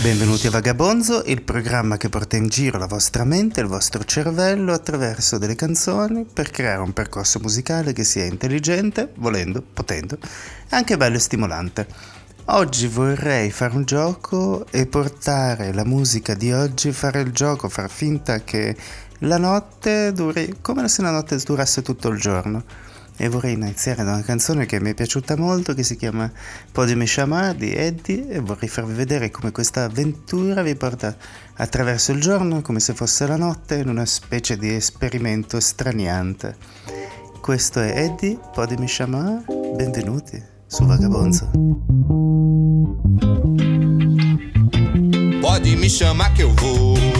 Benvenuti a Vagabonzo, il programma che porta in giro la vostra mente e il vostro cervello attraverso delle canzoni per creare un percorso musicale che sia intelligente, volendo, potendo, e anche bello e stimolante. Oggi vorrei fare un gioco e portare la musica di oggi, fare il gioco, far finta che la notte duri come se la notte durasse tutto il giorno. E vorrei iniziare da una canzone che mi è piaciuta molto, che si chiama Podium Shamar di Eddie, e vorrei farvi vedere come questa avventura vi porta attraverso il giorno, come se fosse la notte, in una specie di esperimento straniante. Questo è Eddie, Podium Shamar, benvenuti su Vagabonzo. Pode me chamar que eu vou.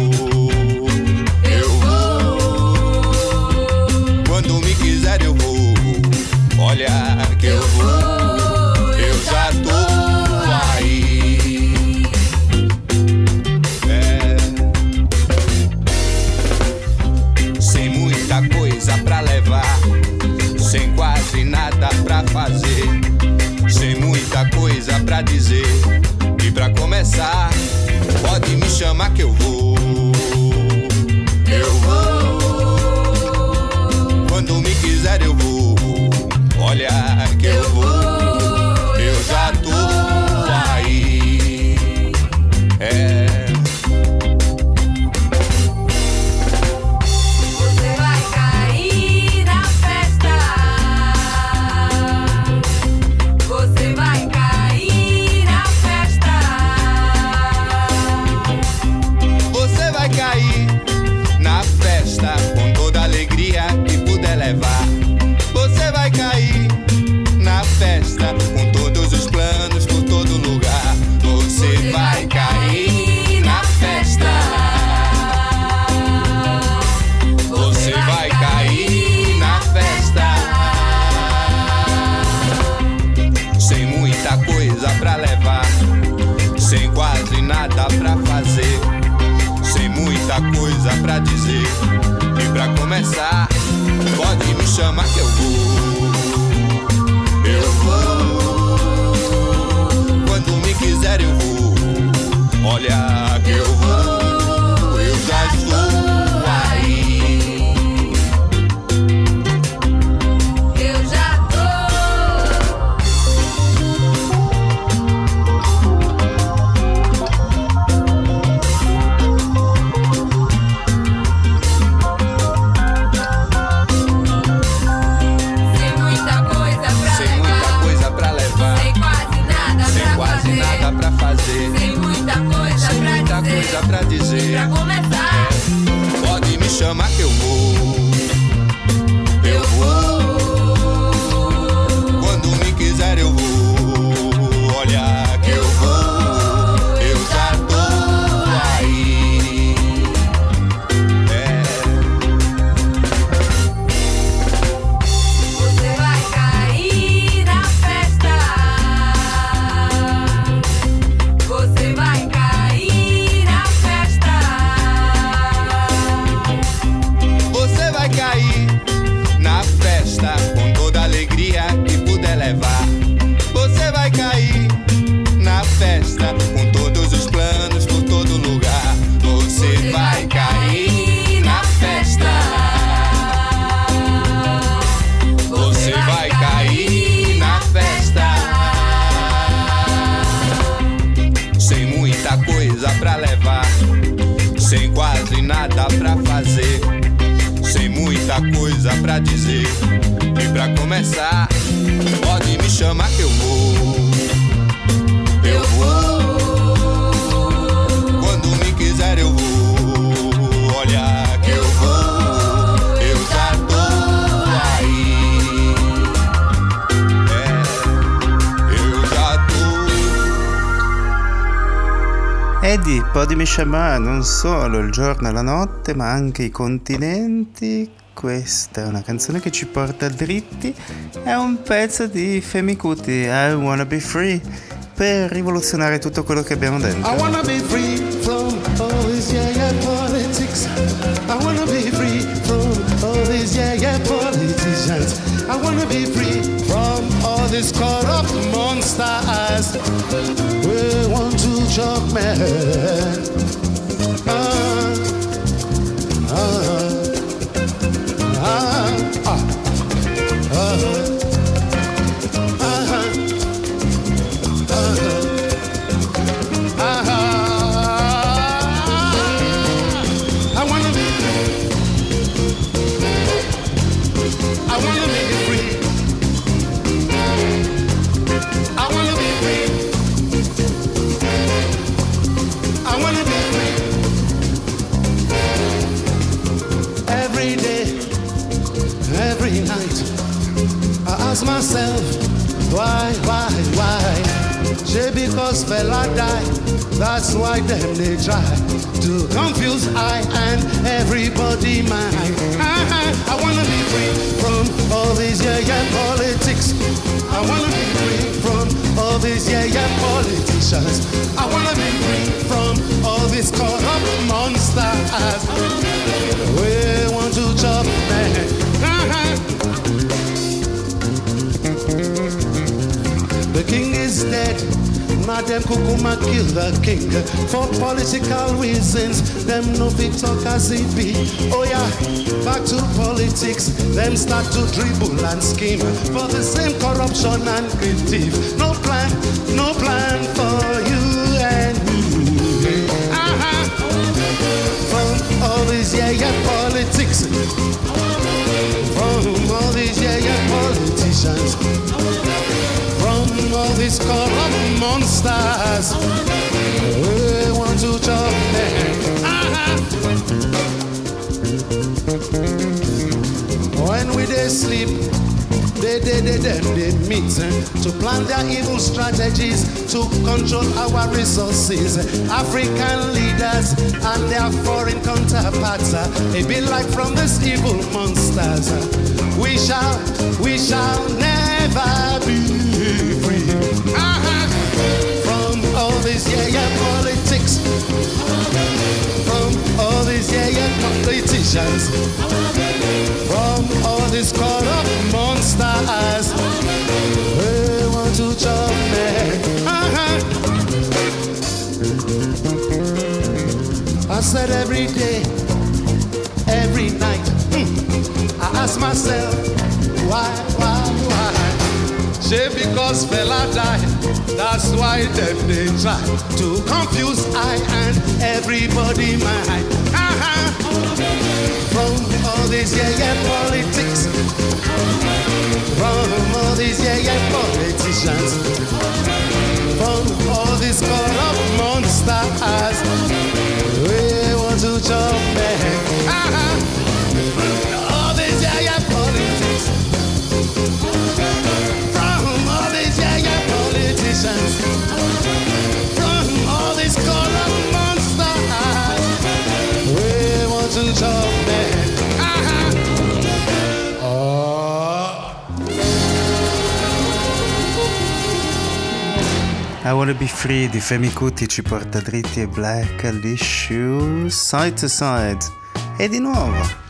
Coisa pra dizer. E pra começar, pode me chamar que eu vou. Codimi Shaman, non solo il giorno e la notte, ma anche i continenti. Questa è una canzone che ci porta dritti. È un pezzo di Femi Kuti, I Wanna Be Free, per rivoluzionare tutto quello che abbiamo dentro. I wanna be free from all these yeah yeah politics. I wanna be free from all these yeah yeah politicians. I wanna be free from all these corrupt monsters. We want chop man. That's why them they try to confuse I and everybody mind. Ah, I wanna be free from all these yeah yeah politics. I wanna be free from all these yeah yeah politicians. I wanna be free from all these corrupt monsters. We want to chop man. Ah, The king is dead. Madam Kukuma kill the king for political reasons. Them no fit talk as it be. Oh yeah, back to politics. Them start to dribble and scheme for the same corruption and greed. No plan, no plan for you and me. Uh-huh. From all these yeah yeah politics. From all these yeah yeah politicians all these corrupt monsters. We want to chop them. Uh-huh. When we they sleep, they, they, they, them, they meet eh, to plan their evil strategies to control our resources. African leaders and their foreign counterparts, uh, they be like from these evil monsters. We shall, we shall never be This yeah yeah politics, from all these yeah yeah politicians, from all these corrupt monsters. We want to chop them. Uh-huh. I said every day, every night. mm, I ask myself? Say because fella die, that's why them they try to confuse I and everybody mind. From all these yeah yeah politics, from all these yeah yeah politicians, from all these corrupt monsters, we want to jump I Wanna Be Free di Femi Kuti ci porta dritti e black all'issue Side to Side. E di nuovo.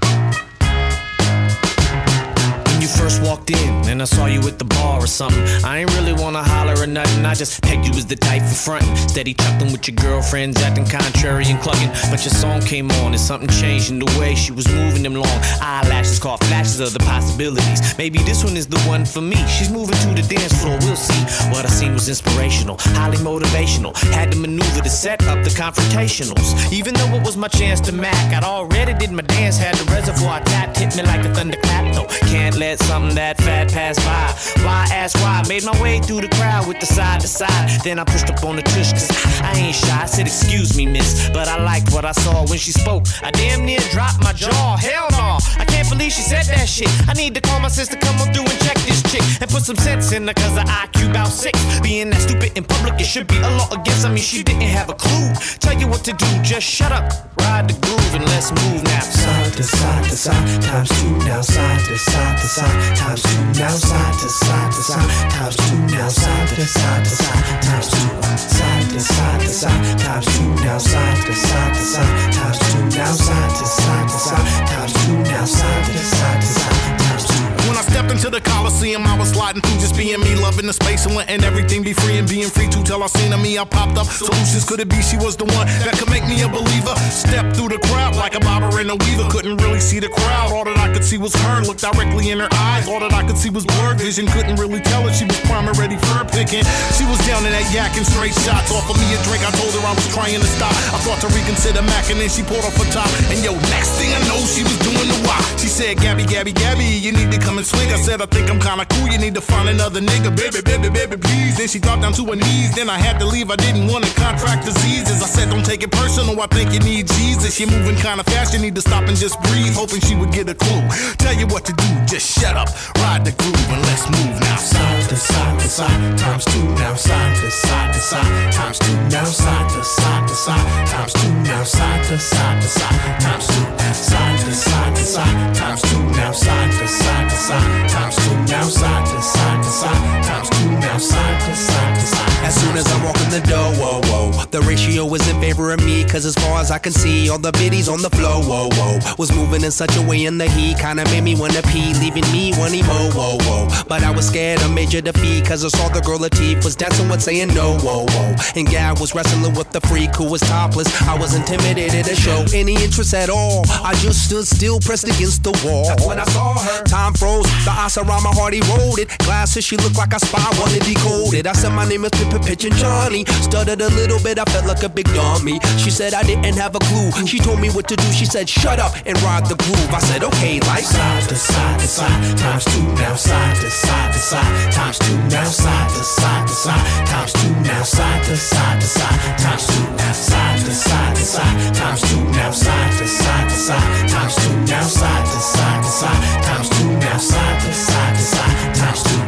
I saw you at the bar or something, I ain't really wanna holler or nothing. I just pegged you as the type for frontin'. Steady chuckling with your girlfriends, acting contrary and clucking. But your song came on and something changed in the way she was moving them long eyelashes caught flashes of the possibilities. Maybe this one is the one for me. She's moving to the dance floor, we'll see. What I seen was inspirational, highly motivational. Had to maneuver to set up the confrontationals. Even though it was my chance to mac, I'd already did my dance, had the reservoir tapped, hit me like a thunderclap. No, can't let something that fat pass by. Why ask why? Made my way through the crowd with the side to side. Then I pushed up on the tush, cause I ain't shy. I said, Excuse me, miss, but I liked what I saw when she spoke. I damn near dropped my jaw. Hell no, I can't believe she said that shit. I need to call my sister, come on through and check this chick and put some sense in her, cause her IQ about six. Being that stupid in public, it should be a law against. I mean, she didn't have a clue. Tell you what to do, just shut up, ride the groove, and let's move now. side to side to side, times two now, side to side to side, times two now, side to side to side, times two now, side to side to side, times two, side to side to side, times two now, side to side to side, times two now, side to side to side, times two now, side to side to side, I stepped into the Coliseum, I was sliding through just being me, loving the space and letting everything be free and being free to tell I seen her, me, I popped up. Solutions could it be she was the one that could make me a believer? Step through the crowd like a bobber and a weaver. Couldn't really see the crowd, all that I could see was her. Looked directly in her eyes, all that I could see was blurred vision. Couldn't really tell her she was prime for picking. She was down in that yak and straight shots. Offer me a drink, I told her I was trying to stop. I thought to reconsider Mac and then she pulled off her top. And yo, next thing I know, she was doing the why. She said, Gabby, Gabby, Gabby, you need to come and swing. I said, I think I'm kinda cool, you need to find another nigga. Baby, baby, baby, please. Then she dropped down to her knees. Then I had to leave, I didn't want to contract diseases. I said, don't take it personal, I think you need Jesus. You're moving kinda fast, you need to stop and just breathe. Hoping she would get a clue. Tell you what to do, just shut up, ride the groove, and let's move now. Side to side to side, times two now. Side to side to side, times two now. Side to side to side, times two now. Side to side to side, times two. Side to side to side, times two now. Side to side to side, times two now. Side to side to side, times two now. Side to side to side. As soon as I walk in the door, whoa, whoa. The ratio is in favor of me, cause as far as I can see, all the biddies on the floor, whoa, whoa. Was moving in such a way in the heat, kinda made me wanna pee, leaving me wanting more, whoa, whoa. But I was scared of major defeat, cause I saw the girl Latif was dancing with saying no, whoa, whoa. And Gab was wrestling with the freak who was topless. I was intimidated to show any interest at all. I just stood still, pressed against the wall. That's when I saw her. Time froze, the ice around my heart eroded. Glasses, she looked like a spy, wanted decoded. I said, My name is Pippa Pitch and Johnny. Stuttered a little bit, I felt like a big dummy. She said, I didn't have a clue. She told me what to do. She said, Shut up and ride the groove. I said, Okay, like Side to side to side, times two now. Side to side to side, times two now. Side to side to side, times two now. Side to side to side, times two now. Side to side to side, times two now. Side to side to side, times two now. Side to side to side, times two now. Side to side to side, times two.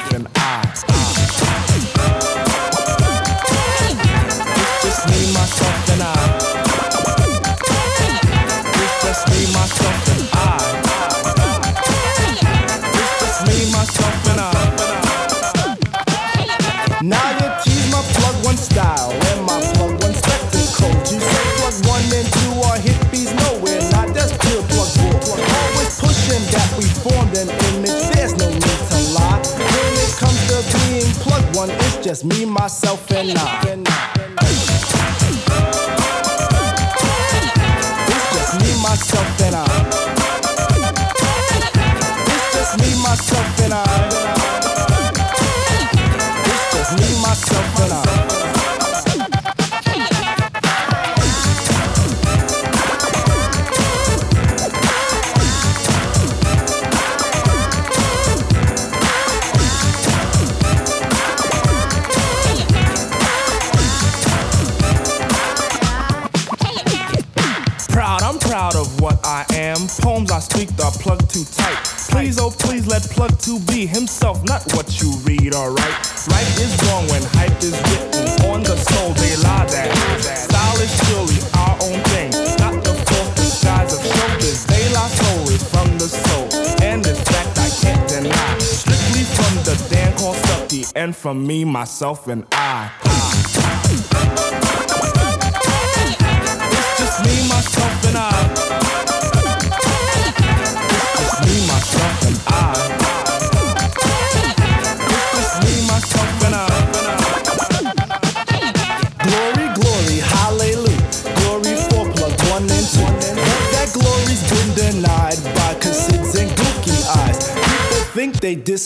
me, myself, and I. myself, and I.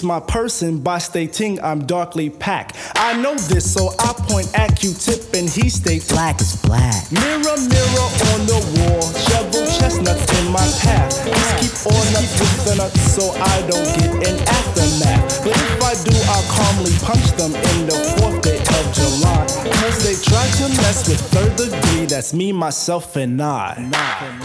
my person by stating I'm darkly packed. I know this, so I point at Q-tip and he states black is black. Mirror, mirror on the wall, shovel chestnuts in my path. Just keep on up with the nuts so I don't get an aftermath. But if I do, I'll calmly punch them in the fourth day of July. Cause they try to mess with third degree, that's me, myself, and I.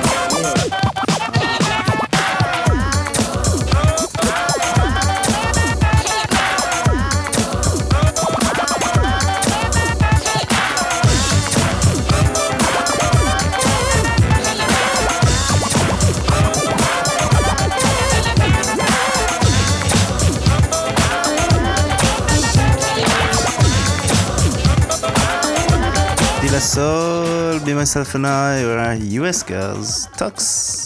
So be myself and I, where US girls talks.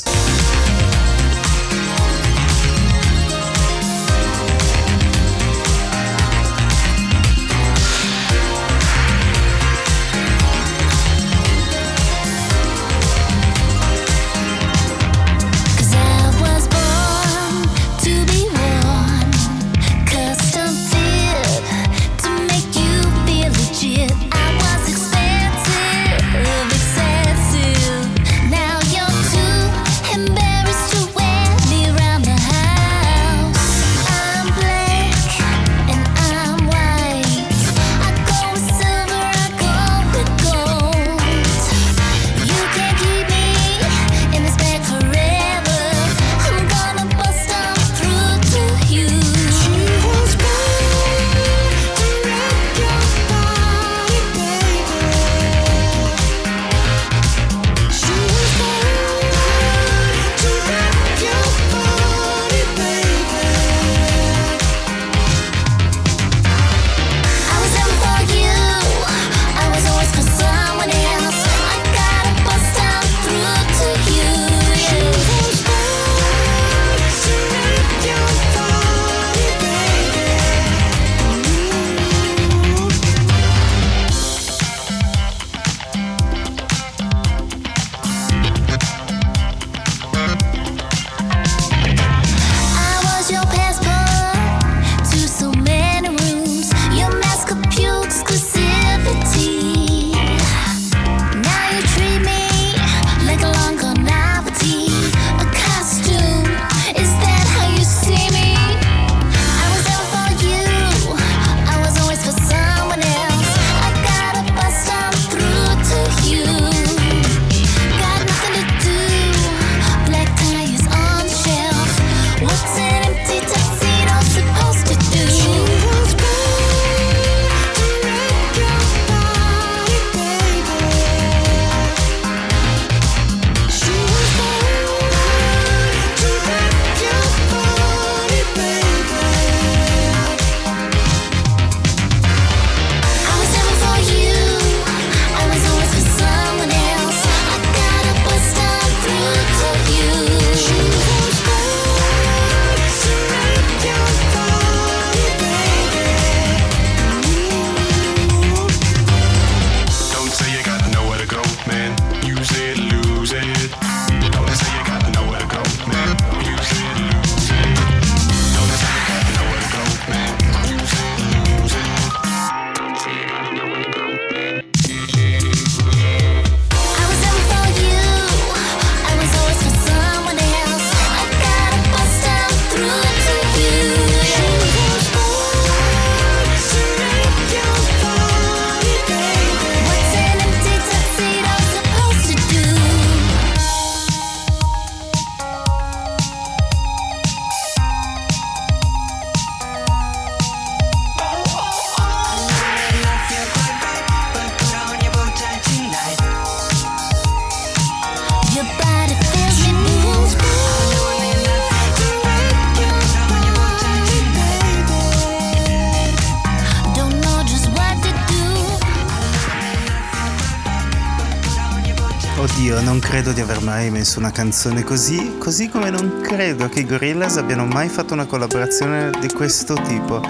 mai messo una canzone così, così come non credo che i Gorillaz abbiano mai fatto una collaborazione di questo tipo.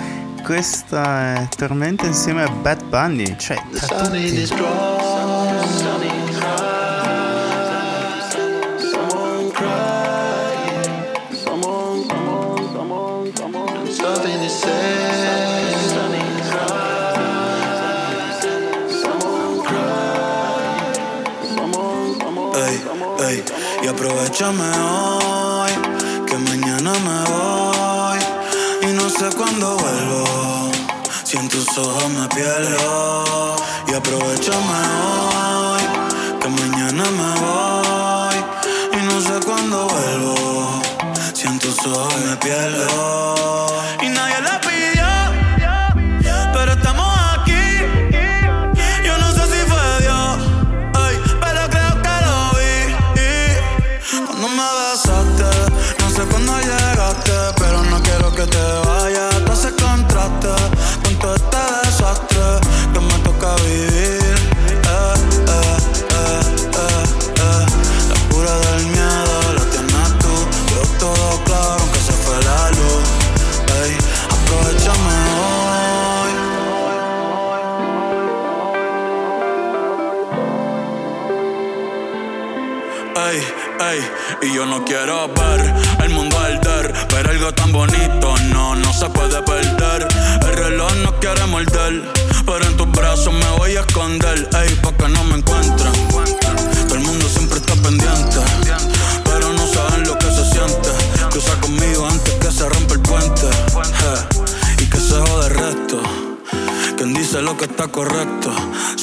Questa è Tormenta insieme a Bad Bunny, cioè tra tutti. Aprovechame hoy, que mañana me voy y no sé cuándo vuelvo. Si en tus ojos me pierdo, y aprovechame hoy,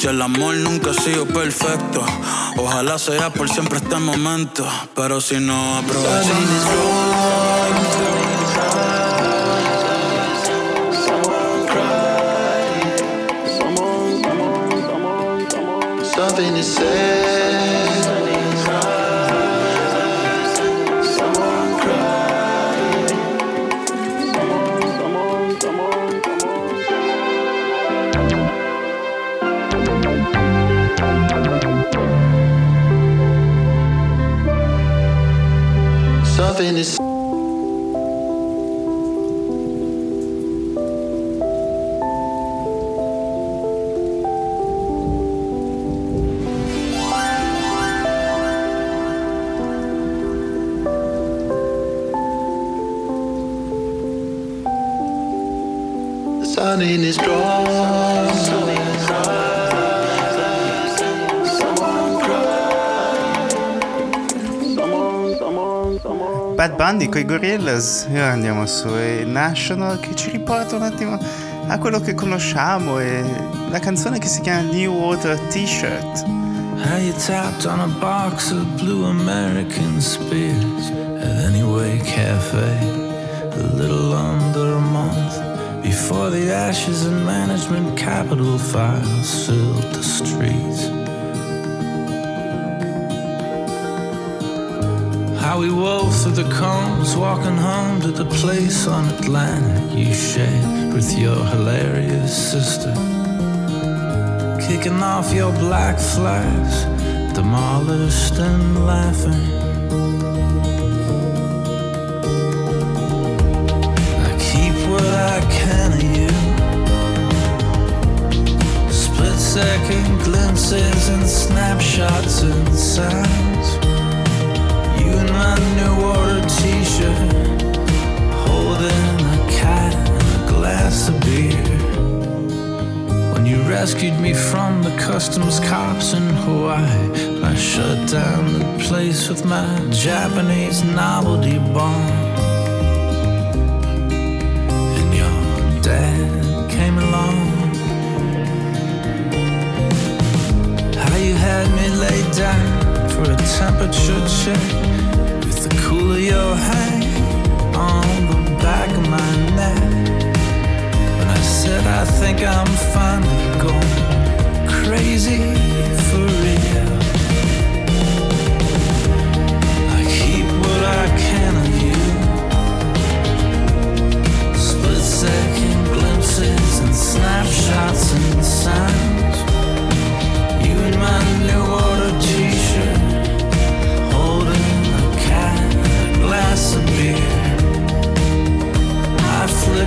Si el amor nunca ha sido perfecto, ojalá sea por siempre este momento. Pero si no aprovechamos. Something. Something is strong. Bad Bunny con i Gorillaz e ora andiamo su e National che ci riporta un attimo a quello che conosciamo e la canzone che si chiama New Water T-shirt. How you tapped on a box of blue American spears at Anyway Cafe a little under a month before the ashes and management capital files filled the streets. How we wove through the combs, walking home to the place on Atlantic you shared with your hilarious sister. Kicking off your black flags, demolished and laughing. Second glimpses and snapshots and sounds. You in my new order t shirt, holding a cat and a glass of beer. When you rescued me from the customs cops in Hawaii, I shut down the place with my Japanese novelty bomb. Temperature check with the cool of your hand on the back of my neck. When I said I think I'm finally going crazy for real. I keep what I can of you. Split second glimpses and snapshots and sounds. You in my new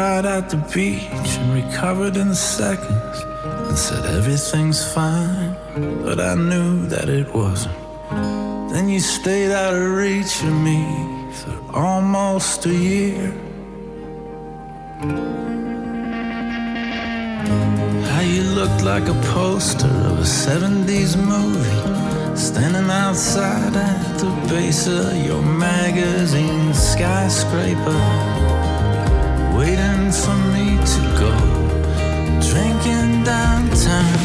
out at the beach and recovered in seconds and said everything's fine, but I knew that it wasn't. Then you stayed out of reach of me for almost a year. How you looked like a poster of a 70s movie. Standing outside at the base of your magazine skyscraper. Waiting for me to go. Drinking downtown.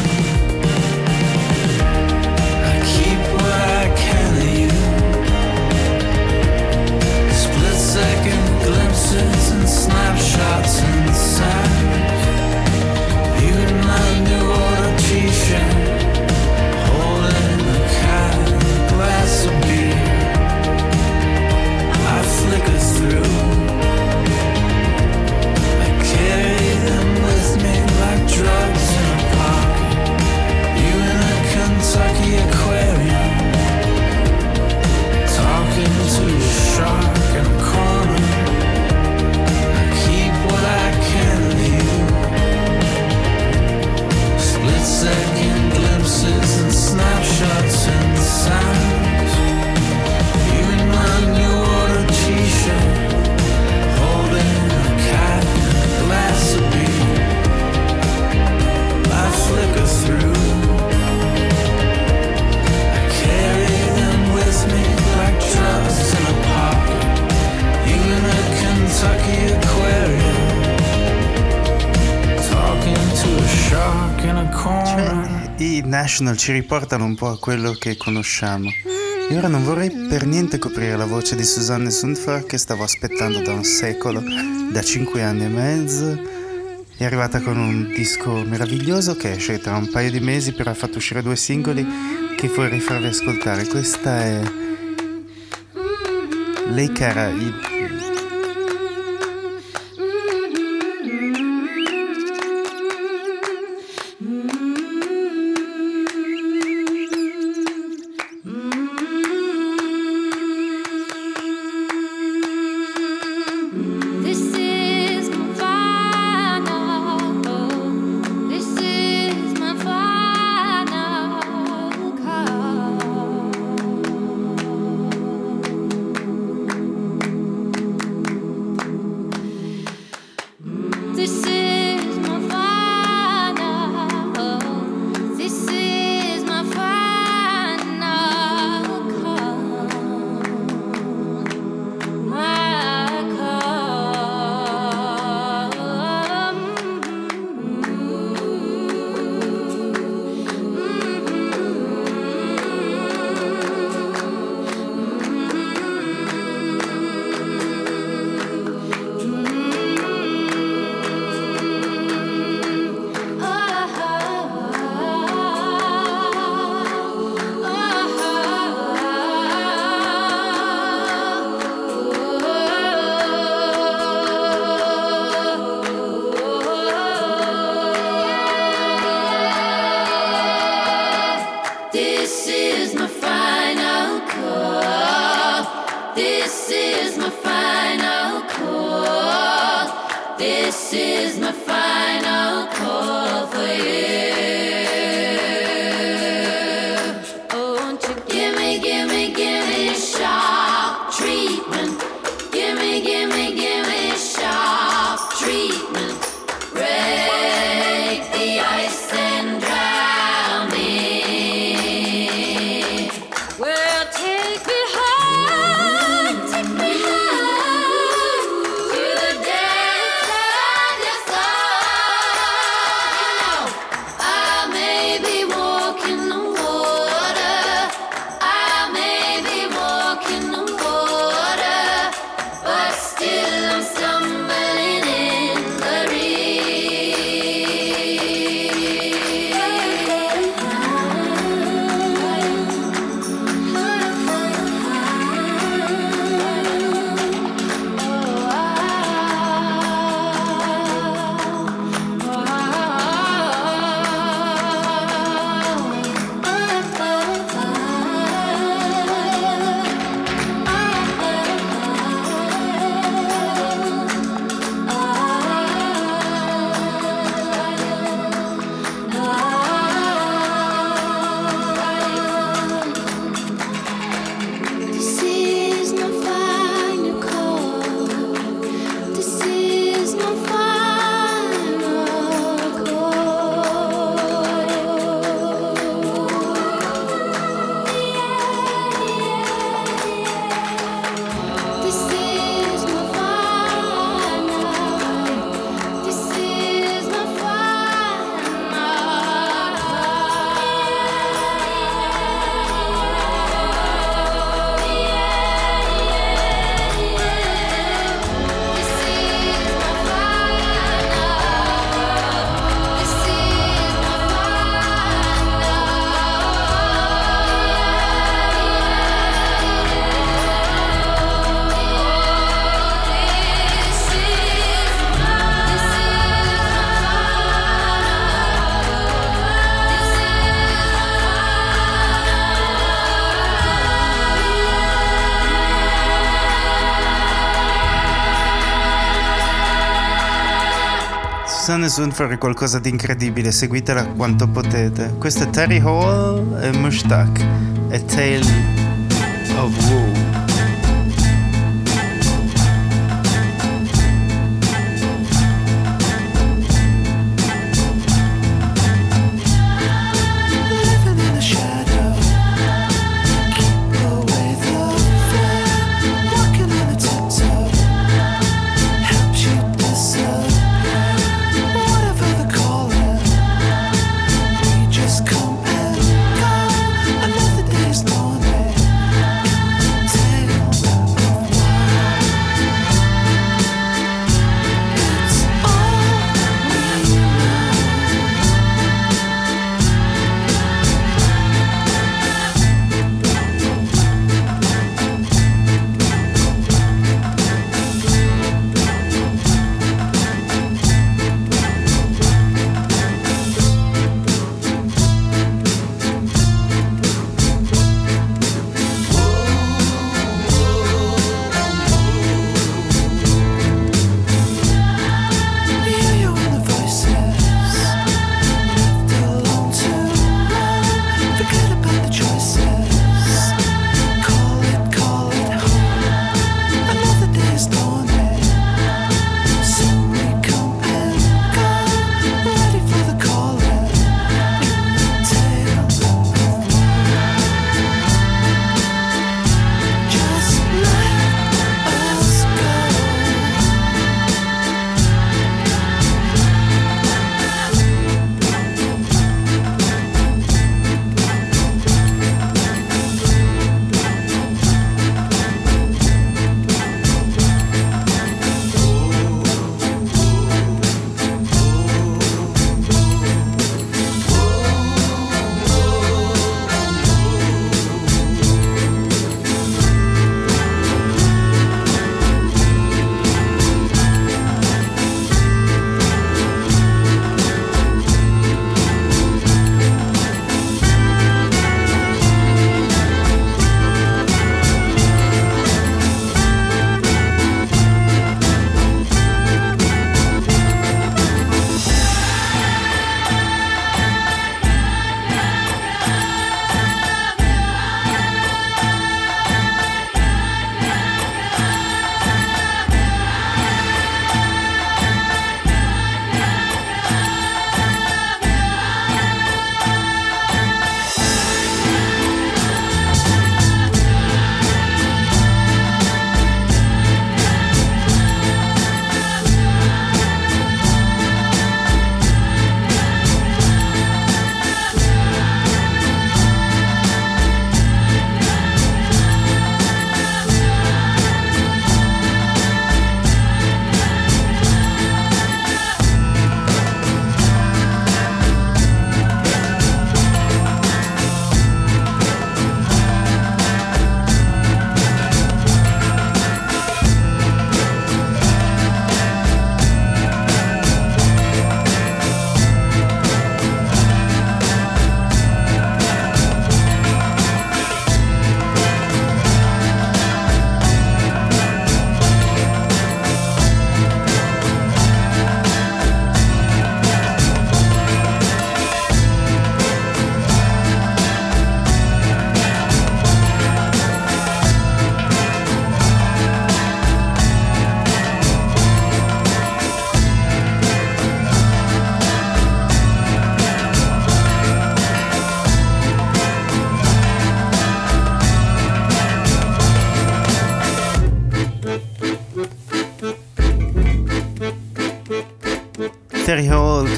I keep what I can of you. Split second glimpses and snapshots sounds. You in my new order t-shirt, holding a glass of beer. I flicker through. Aquarium. Talking to a shark in a corner. I National ci riportano un po' a quello che conosciamo. E ora non vorrei per niente coprire la voce di Susanne Sundfør che stavo aspettando da un secolo, da cinque anni e mezzo. È arrivata con un disco meraviglioso che esce tra un paio di mesi, però ha fatto uscire due singoli che vorrei farvi ascoltare. Questa è Lei cara, canzone soon fare qualcosa di incredibile, seguitela quanto potete. Questo è Terry Hall e Mushtak, A Tale of War.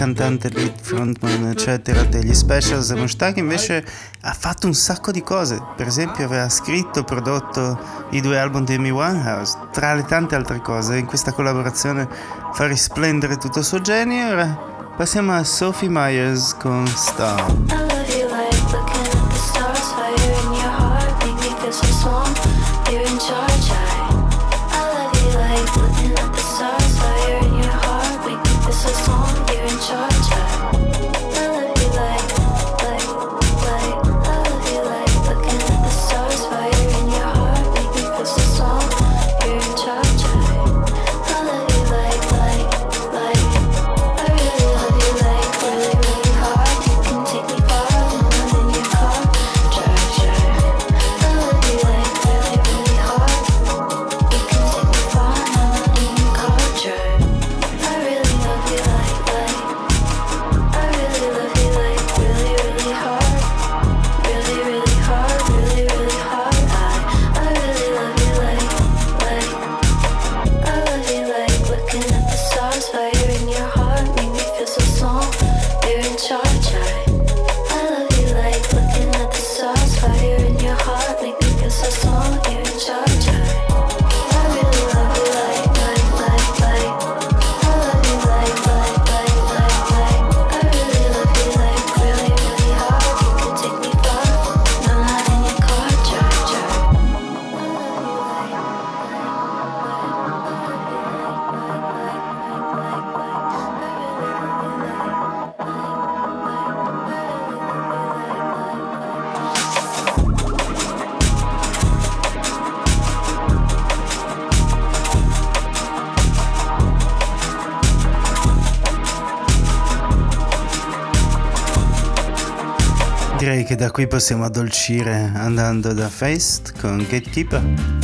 cantante lead, frontman, eccetera, degli specials. e Mushtaq invece ha fatto un sacco di cose. Per esempio, aveva scritto e prodotto i due album di Amy Winehouse, tra le tante altre cose. In questa collaborazione fa risplendere tutto il suo genio. Ora passiamo a Sophie Myers con Star. da qui possiamo addolcire andando da Feist con Gatekeeper.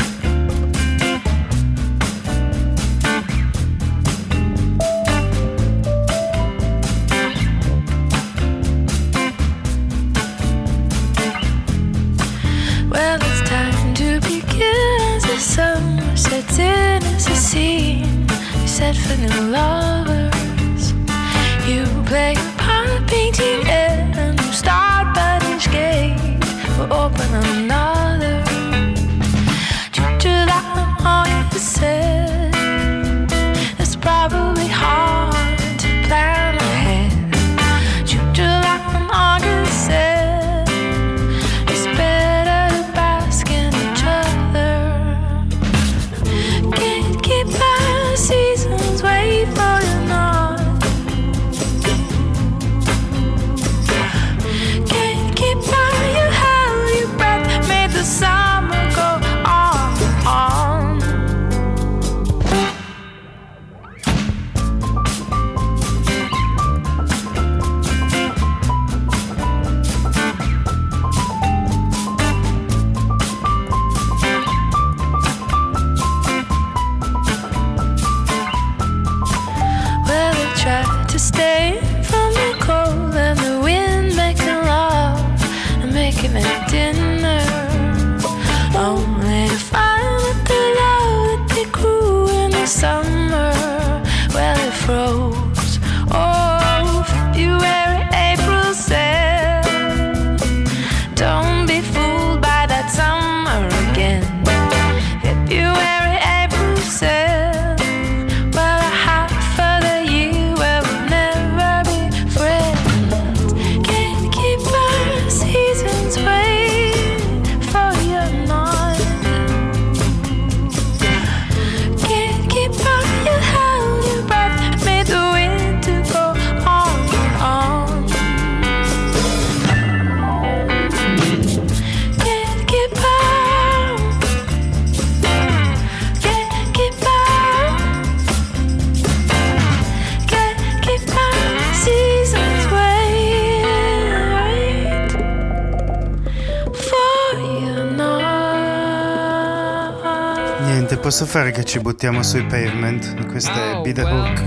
Niente, posso fare che ci buttiamo sui pavement? Questa è oh, Be The well, Hook.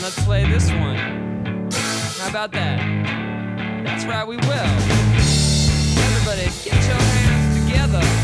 Let's play this one. How about that? That's right, we will. Everybody, get your hands together.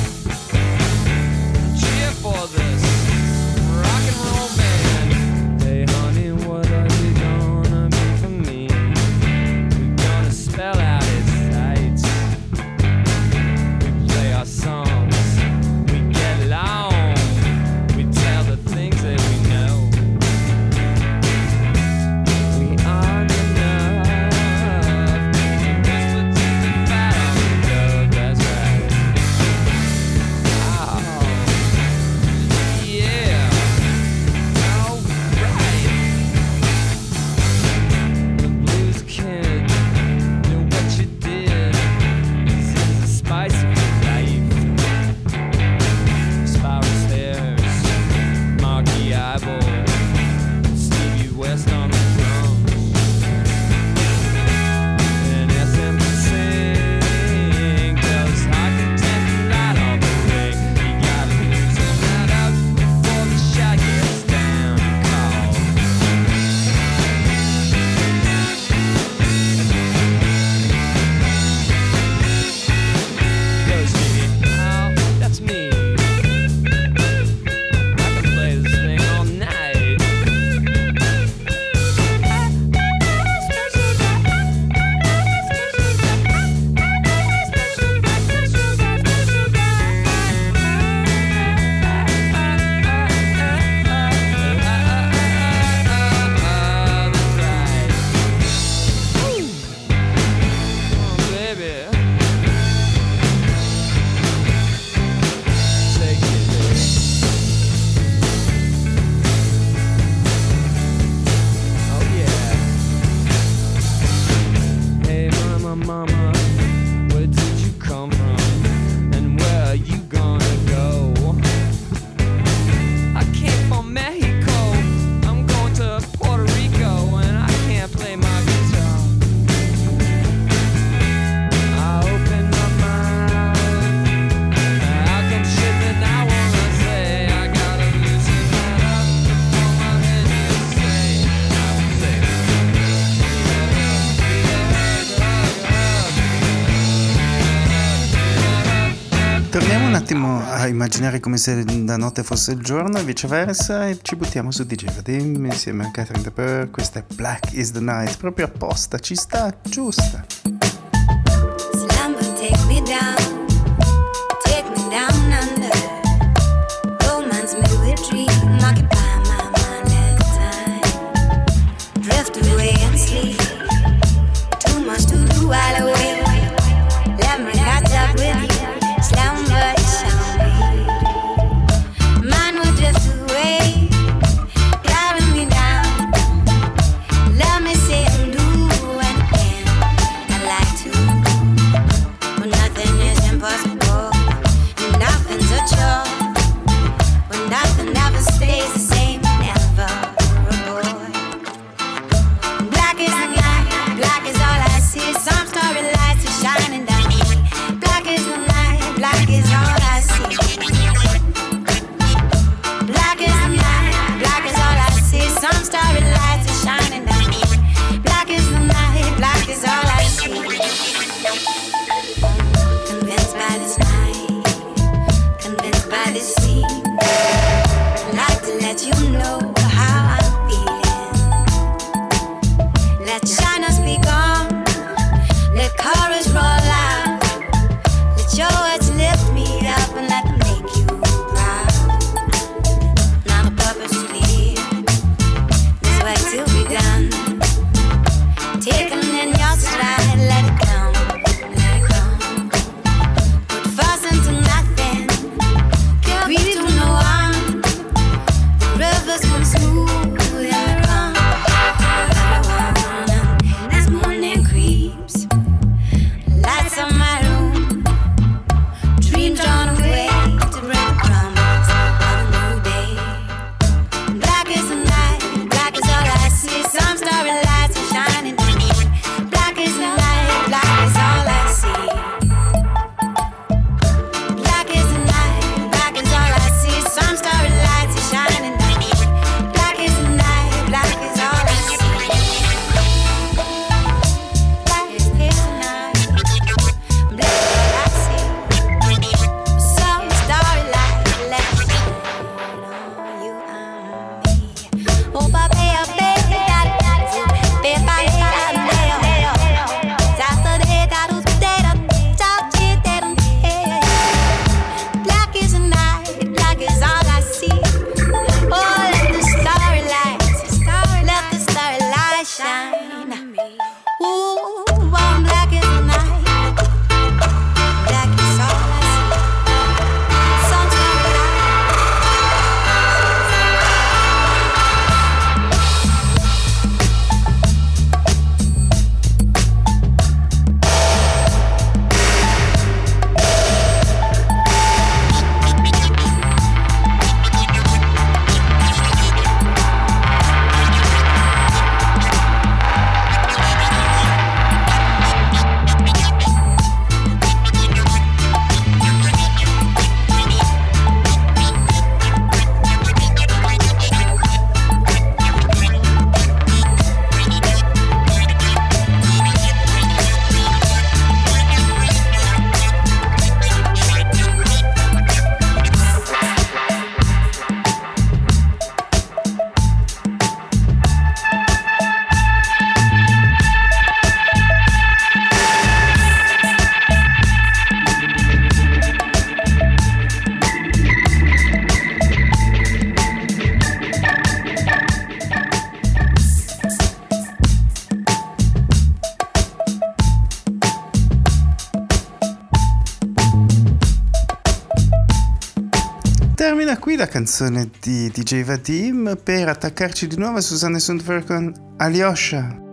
immaginare come se la notte fosse il giorno e viceversa e ci buttiamo su DJ Vadim insieme a Catherine De Tepper, questa è Black is the Night, proprio apposta, ci sta giusta. Slumber, take me down. la canzone di DJ Vadim per attaccarci di nuovo a Susanne Sundberg con Alyosha.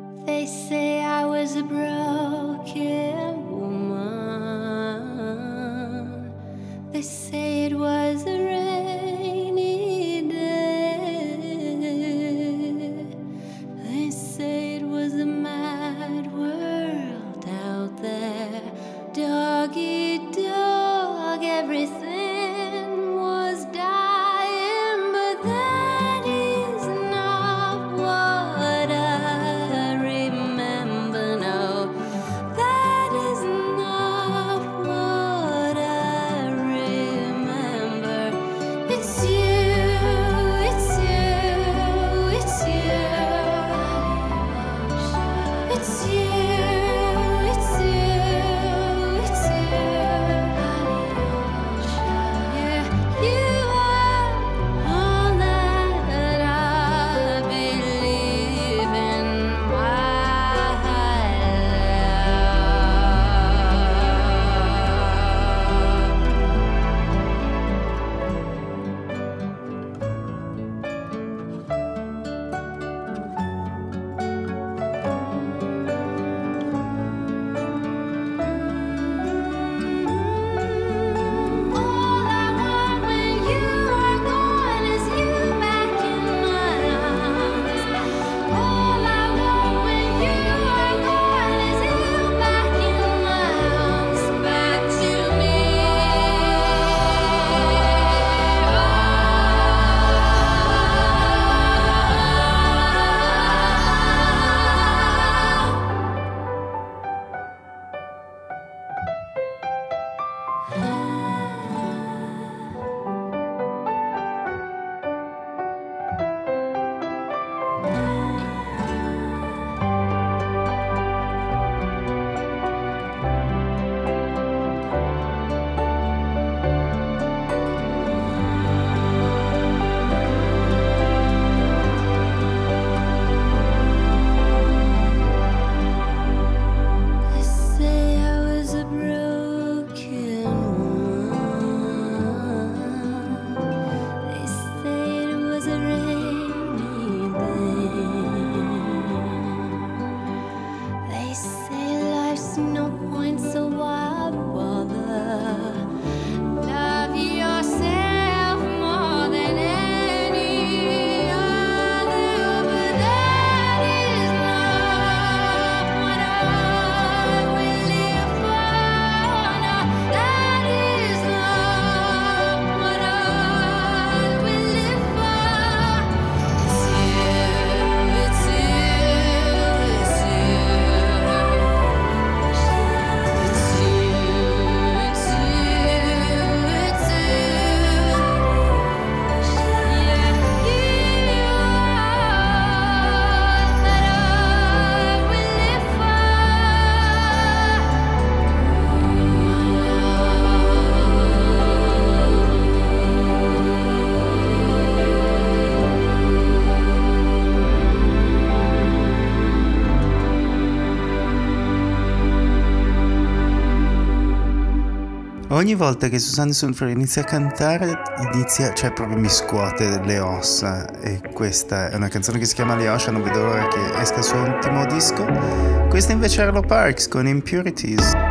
ogni volta che Susanne Sulfer inizia a cantare, inizia, cioè proprio mi scuote le ossa. E questa è una canzone che si chiama Le Osha, non vedo l'ora che esca il suo ultimo disco. Questa invece è Arlo Parks con Impurities.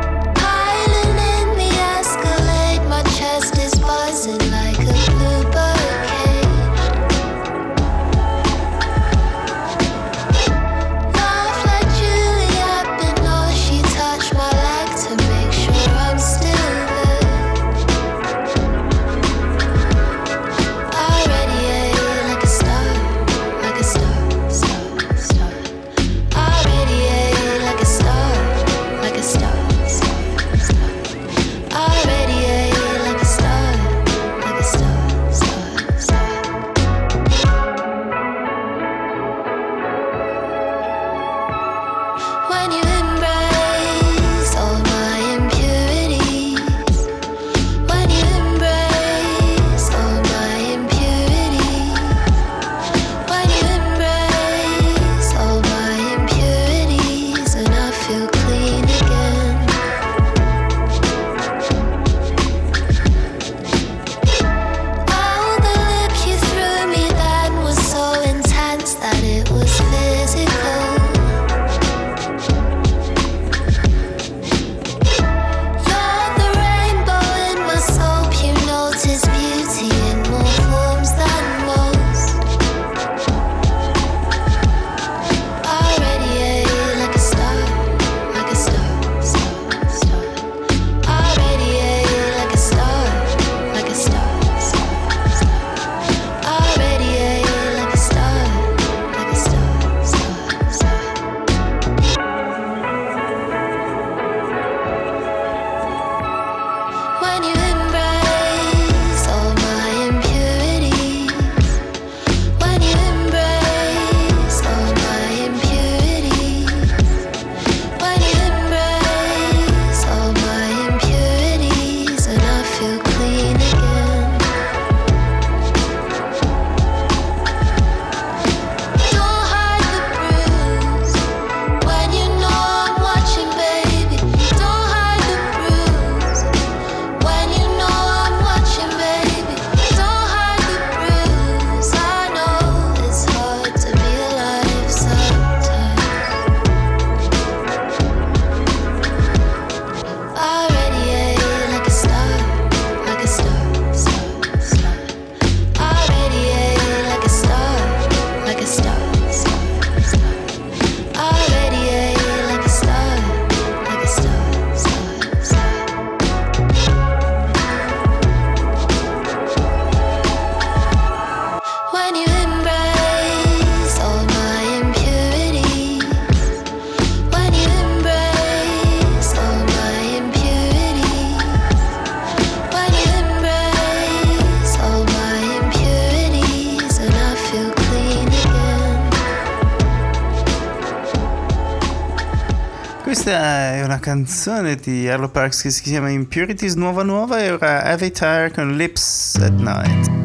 canzone di Arlo Parks che si chiama Impurities Nuova Nuova e ora Avatar con Lips at Night.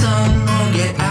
sun, get out.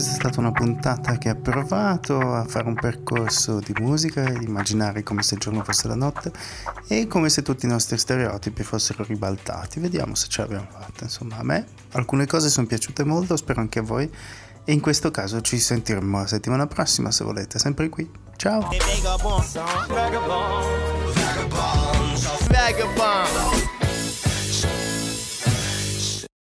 Questa è stata una puntata che ha provato a fare un percorso di musica, immaginare come se il giorno fosse la notte e come se tutti i nostri stereotipi fossero ribaltati. Vediamo se ce l'abbiamo fatta. Insomma, a me alcune cose sono piaciute molto, spero anche a voi. E in questo caso ci sentiremo la settimana prossima se volete, sempre qui. Ciao!